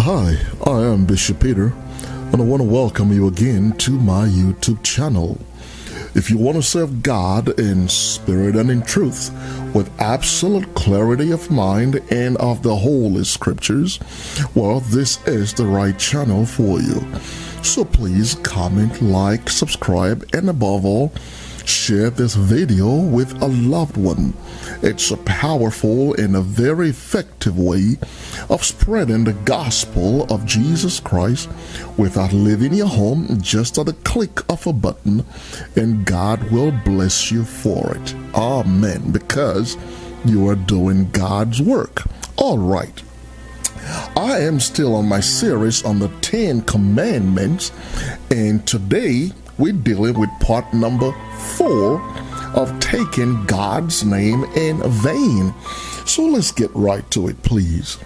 Hi, I am Bishop Peter, and I want to welcome you again to my YouTube channel. If you want to serve God in spirit and in truth with absolute clarity of mind and of the Holy Scriptures, well, this is the right channel for you. So please comment, like, subscribe, and above all, share this video with a loved one. It's a powerful and a very effective way of spreading the gospel of Jesus Christ without leaving your home just at the click of a button, and God will bless you for it. Amen. Because you are doing God's work. All right. I am still on my series on the Ten Commandments, and today we're dealing with part number four of taking God's name in vain. So let's get right to it, please.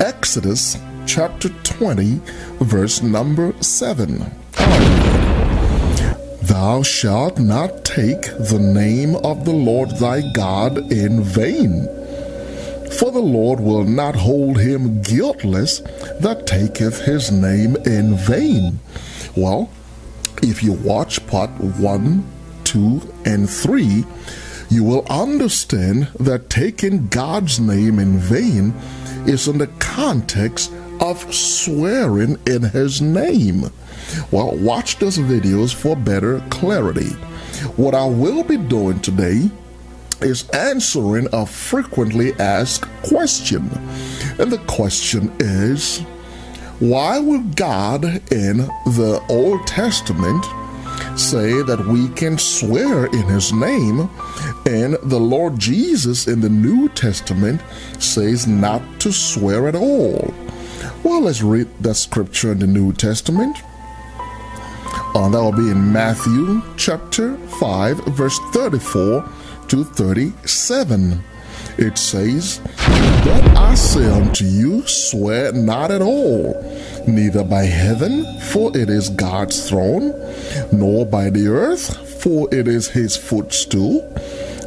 Exodus chapter 20, verse number 7. Thou shalt not take the name of the Lord thy God in vain. For the Lord will not hold him guiltless that taketh his name in vain. Well, if you watch part 1, 2, and 3, you will understand that taking God's name in vain is in the context of swearing in his name. Well, watch those videos for better clarity. What I will be doing today is answering a frequently asked question. And the question is why would God in the Old Testament say that we can swear in his name and the Lord Jesus in the New Testament says not to swear at all? Well, let's read that scripture in the New Testament. Uh, that will be in Matthew chapter 5, verse 34 to 37. It says, But I say unto you, swear not at all, neither by heaven, for it is God's throne, nor by the earth, for it is his footstool,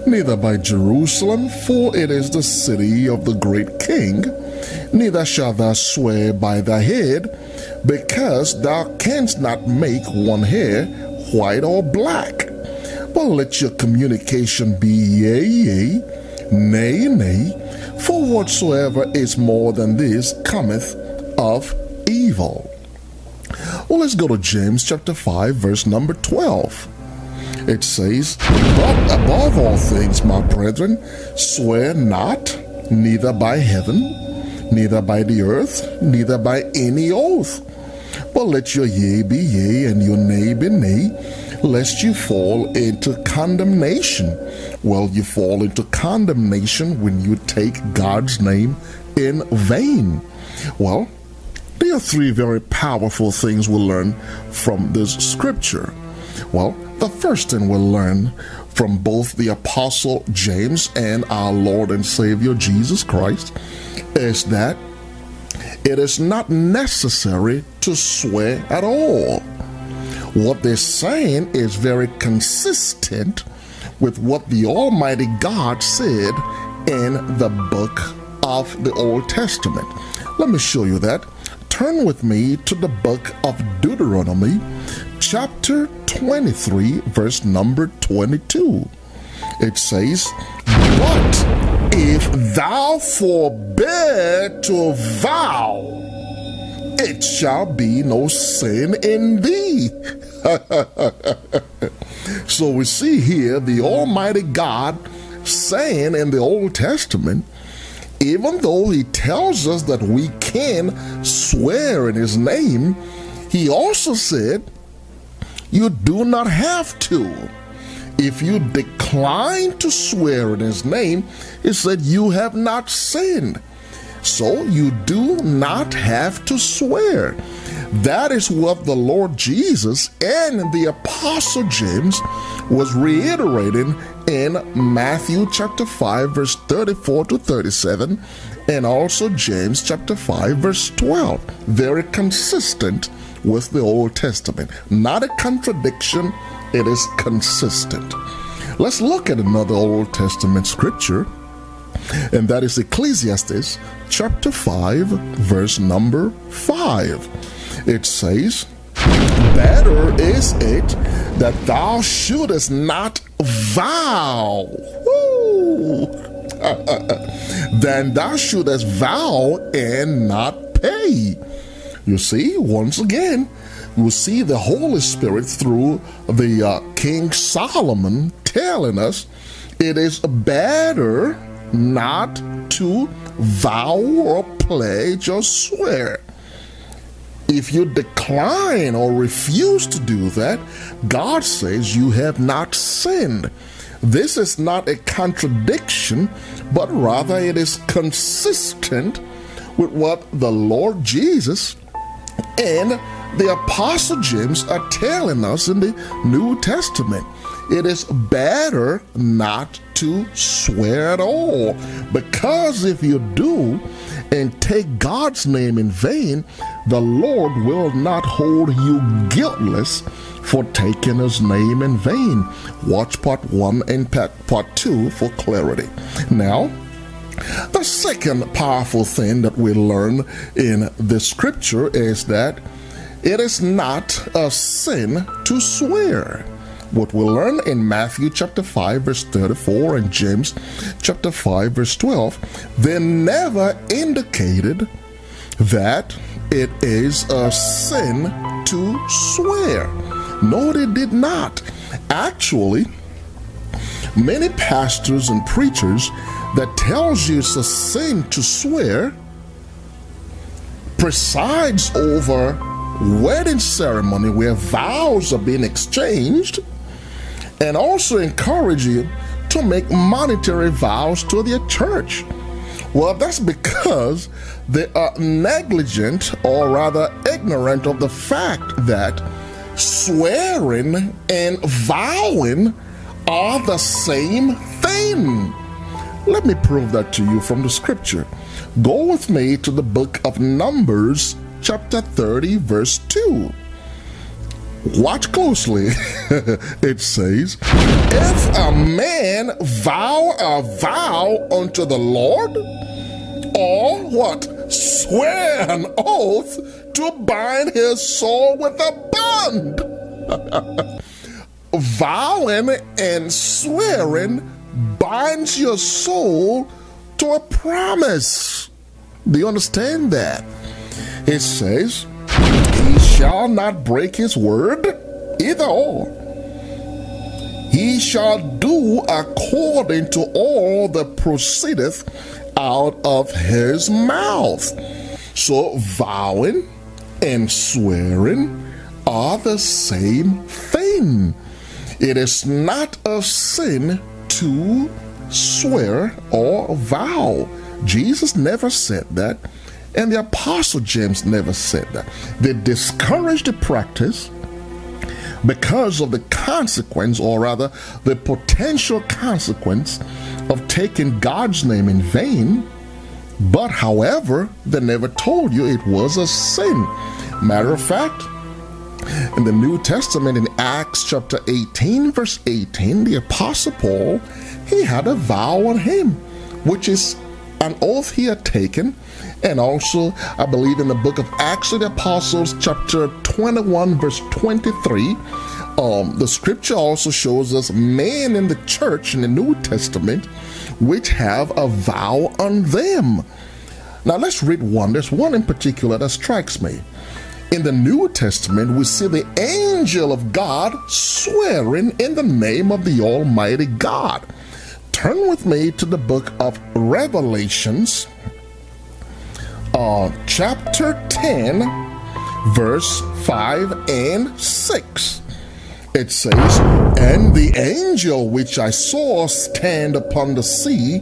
neither by Jerusalem, for it is the city of the great king, neither shalt thou swear by thy head, because thou canst not make one hair white or black. But let your communication be yea, yea, nay, nay, for whatsoever is more than this cometh of evil. Well, let's go to James chapter 5, verse number 12. It says, But above all things, my brethren, swear not, neither by heaven, neither by the earth, neither by any oath. But let your yea be yea, and your nay be nay, lest you fall into condemnation. Well, you fall into condemnation when you take God's name in vain. Well, there are three very powerful things we'll learn from this scripture. Well, the first thing we'll learn from both the Apostle James and our Lord and Savior Jesus Christ is that it is not necessary to swear at all. What they're saying is very consistent with what the Almighty God said in the book of the Old Testament. Let me show you that. Turn with me to the book of Deuteronomy, chapter 23, verse number 22. It says, But if thou forbear to vow, it shall be no sin in thee. so we see here the Almighty God saying in the Old Testament, even though He tells us that we can swear in His name, He also said, You do not have to. If you decline to swear in His name, He said, You have not sinned. So you do not have to swear. That is what the Lord Jesus and the Apostle James was reiterating in Matthew chapter 5, verse 34 to 37, and also James chapter 5, verse 12. Very consistent with the Old Testament. Not a contradiction, it is consistent. Let's look at another Old Testament scripture and that is Ecclesiastes chapter 5, verse number 5. It says, Better is it that thou shouldest not vow. than thou shouldest vow and not pay. You see, once again, we see the Holy Spirit through the uh, King Solomon telling us it is better not to vow or pledge or swear. If you decline or refuse to do that, God says you have not sinned. This is not a contradiction, but rather it is consistent with what the Lord Jesus and the Apostle James are telling us in the New Testament. It is better not to swear at all, because if you do and take God's name in vain, the Lord will not hold you guiltless for taking his name in vain. Watch part one and part two for clarity. Now, the second powerful thing that we learn in the scripture is that it is not a sin to swear. What we learn in Matthew chapter 5, verse 34, and James chapter 5, verse 12, they never indicated that it is a sin to swear. No, they did not. Actually, many pastors and preachers that tells you it's a sin to swear presides over wedding ceremony where vows are being exchanged and also encourage you to make monetary vows to their church. Well, that's because they are negligent or rather ignorant of the fact that swearing and vowing are the same thing. Let me prove that to you from the scripture. Go with me to the book of Numbers, chapter 30, verse 2. Watch closely. it says, If a man vow a vow unto the Lord, or what? Swear an oath to bind his soul with a bond. Vowing and swearing binds your soul to a promise. Do you understand that? It says, shall not break his word, either or. He shall do according to all that proceedeth out of his mouth. So, vowing and swearing are the same thing. It is not a sin to swear or vow. Jesus never said that, and the Apostle James never said that. They discouraged the practice because of the consequence, or rather, the potential consequence of taking God's name in vain. But, however, they never told you it was a sin. Matter of fact, in the New Testament, in Acts chapter 18, verse 18, the Apostle Paul, he had a vow on him, which is an oath he had taken. And also, I believe in the book of Acts of the Apostles, chapter 21, verse 23, um, the scripture also shows us men in the church in the New Testament which have a vow on them. Now, let's read one. There's one in particular that strikes me. In the New Testament, we see the angel of God swearing in the name of the Almighty God. Turn with me to the book of Revelations, uh, chapter 10, verse 5 and 6. It says, And the angel which I saw stand upon the sea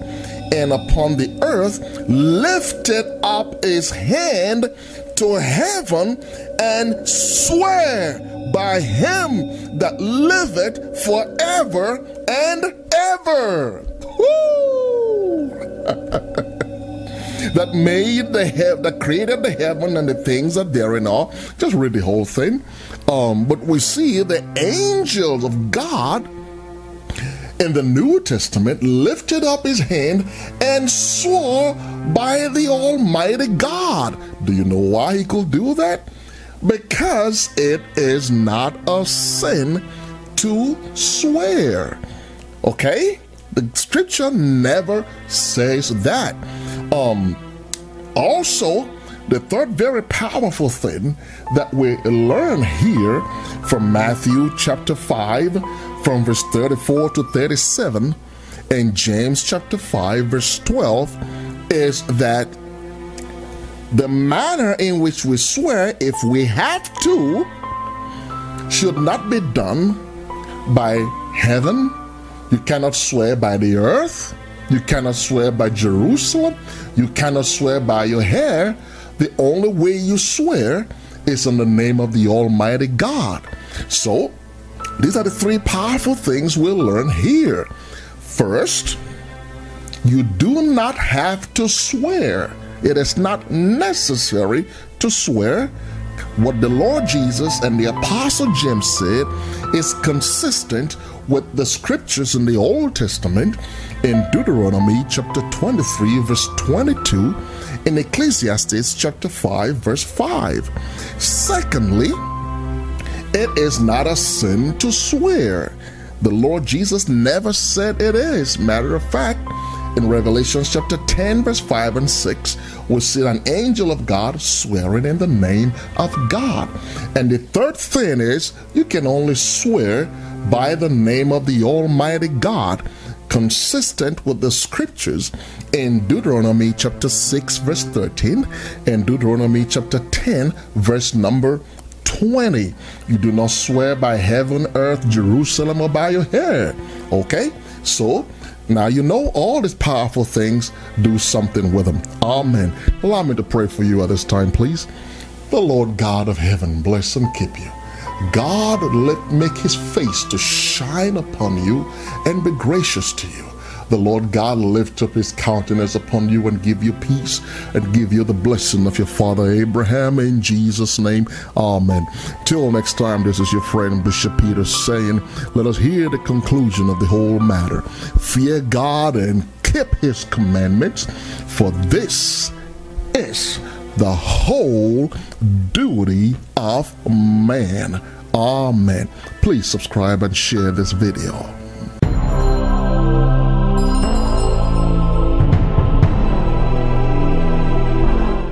and upon the earth lifted up his hand to heaven and swear by him that liveth forever and ever. that made the heaven, that created the heaven and the things that therein are. Just read the whole thing. Um, but we see the angels of God in the New Testament lifted up his hand and swore by the Almighty God. Do you know why he could do that? Because it is not a sin to swear. Okay? The scripture never says that. Um also the third very powerful thing that we learn here from Matthew chapter 5, from verse 34 to 37, and James chapter 5, verse 12, is that the manner in which we swear, if we have to, should not be done by heaven. You cannot swear by the earth. You cannot swear by Jerusalem. You cannot swear by your hair the only way you swear is in the name of the Almighty God. So, these are the three powerful things we'll learn here. First, you do not have to swear. It is not necessary to swear. What the Lord Jesus and the Apostle James said is consistent with the scriptures in the Old Testament in Deuteronomy chapter 23, verse 22 in Ecclesiastes chapter 5, verse 5. Secondly, it is not a sin to swear. The Lord Jesus never said it is. Matter of fact, in Revelation chapter 10, verse 5 and 6, we see an angel of God swearing in the name of God. And the third thing is, you can only swear by the name of the Almighty God consistent with the scriptures in Deuteronomy chapter 6, verse 13, and Deuteronomy chapter 10, verse number 20. You do not swear by heaven, earth, Jerusalem, or by your hair. Okay? So, now you know all these powerful things, do something with them. Amen. Allow me to pray for you at this time, please. The Lord God of heaven bless and keep you. God let make his face to shine upon you and be gracious to you. The Lord God lift up his countenance upon you and give you peace and give you the blessing of your father Abraham in Jesus' name. Amen. Till next time, this is your friend Bishop Peter saying, Let us hear the conclusion of the whole matter. Fear God and keep his commandments, for this is the whole duty of man. Amen. Please subscribe and share this video.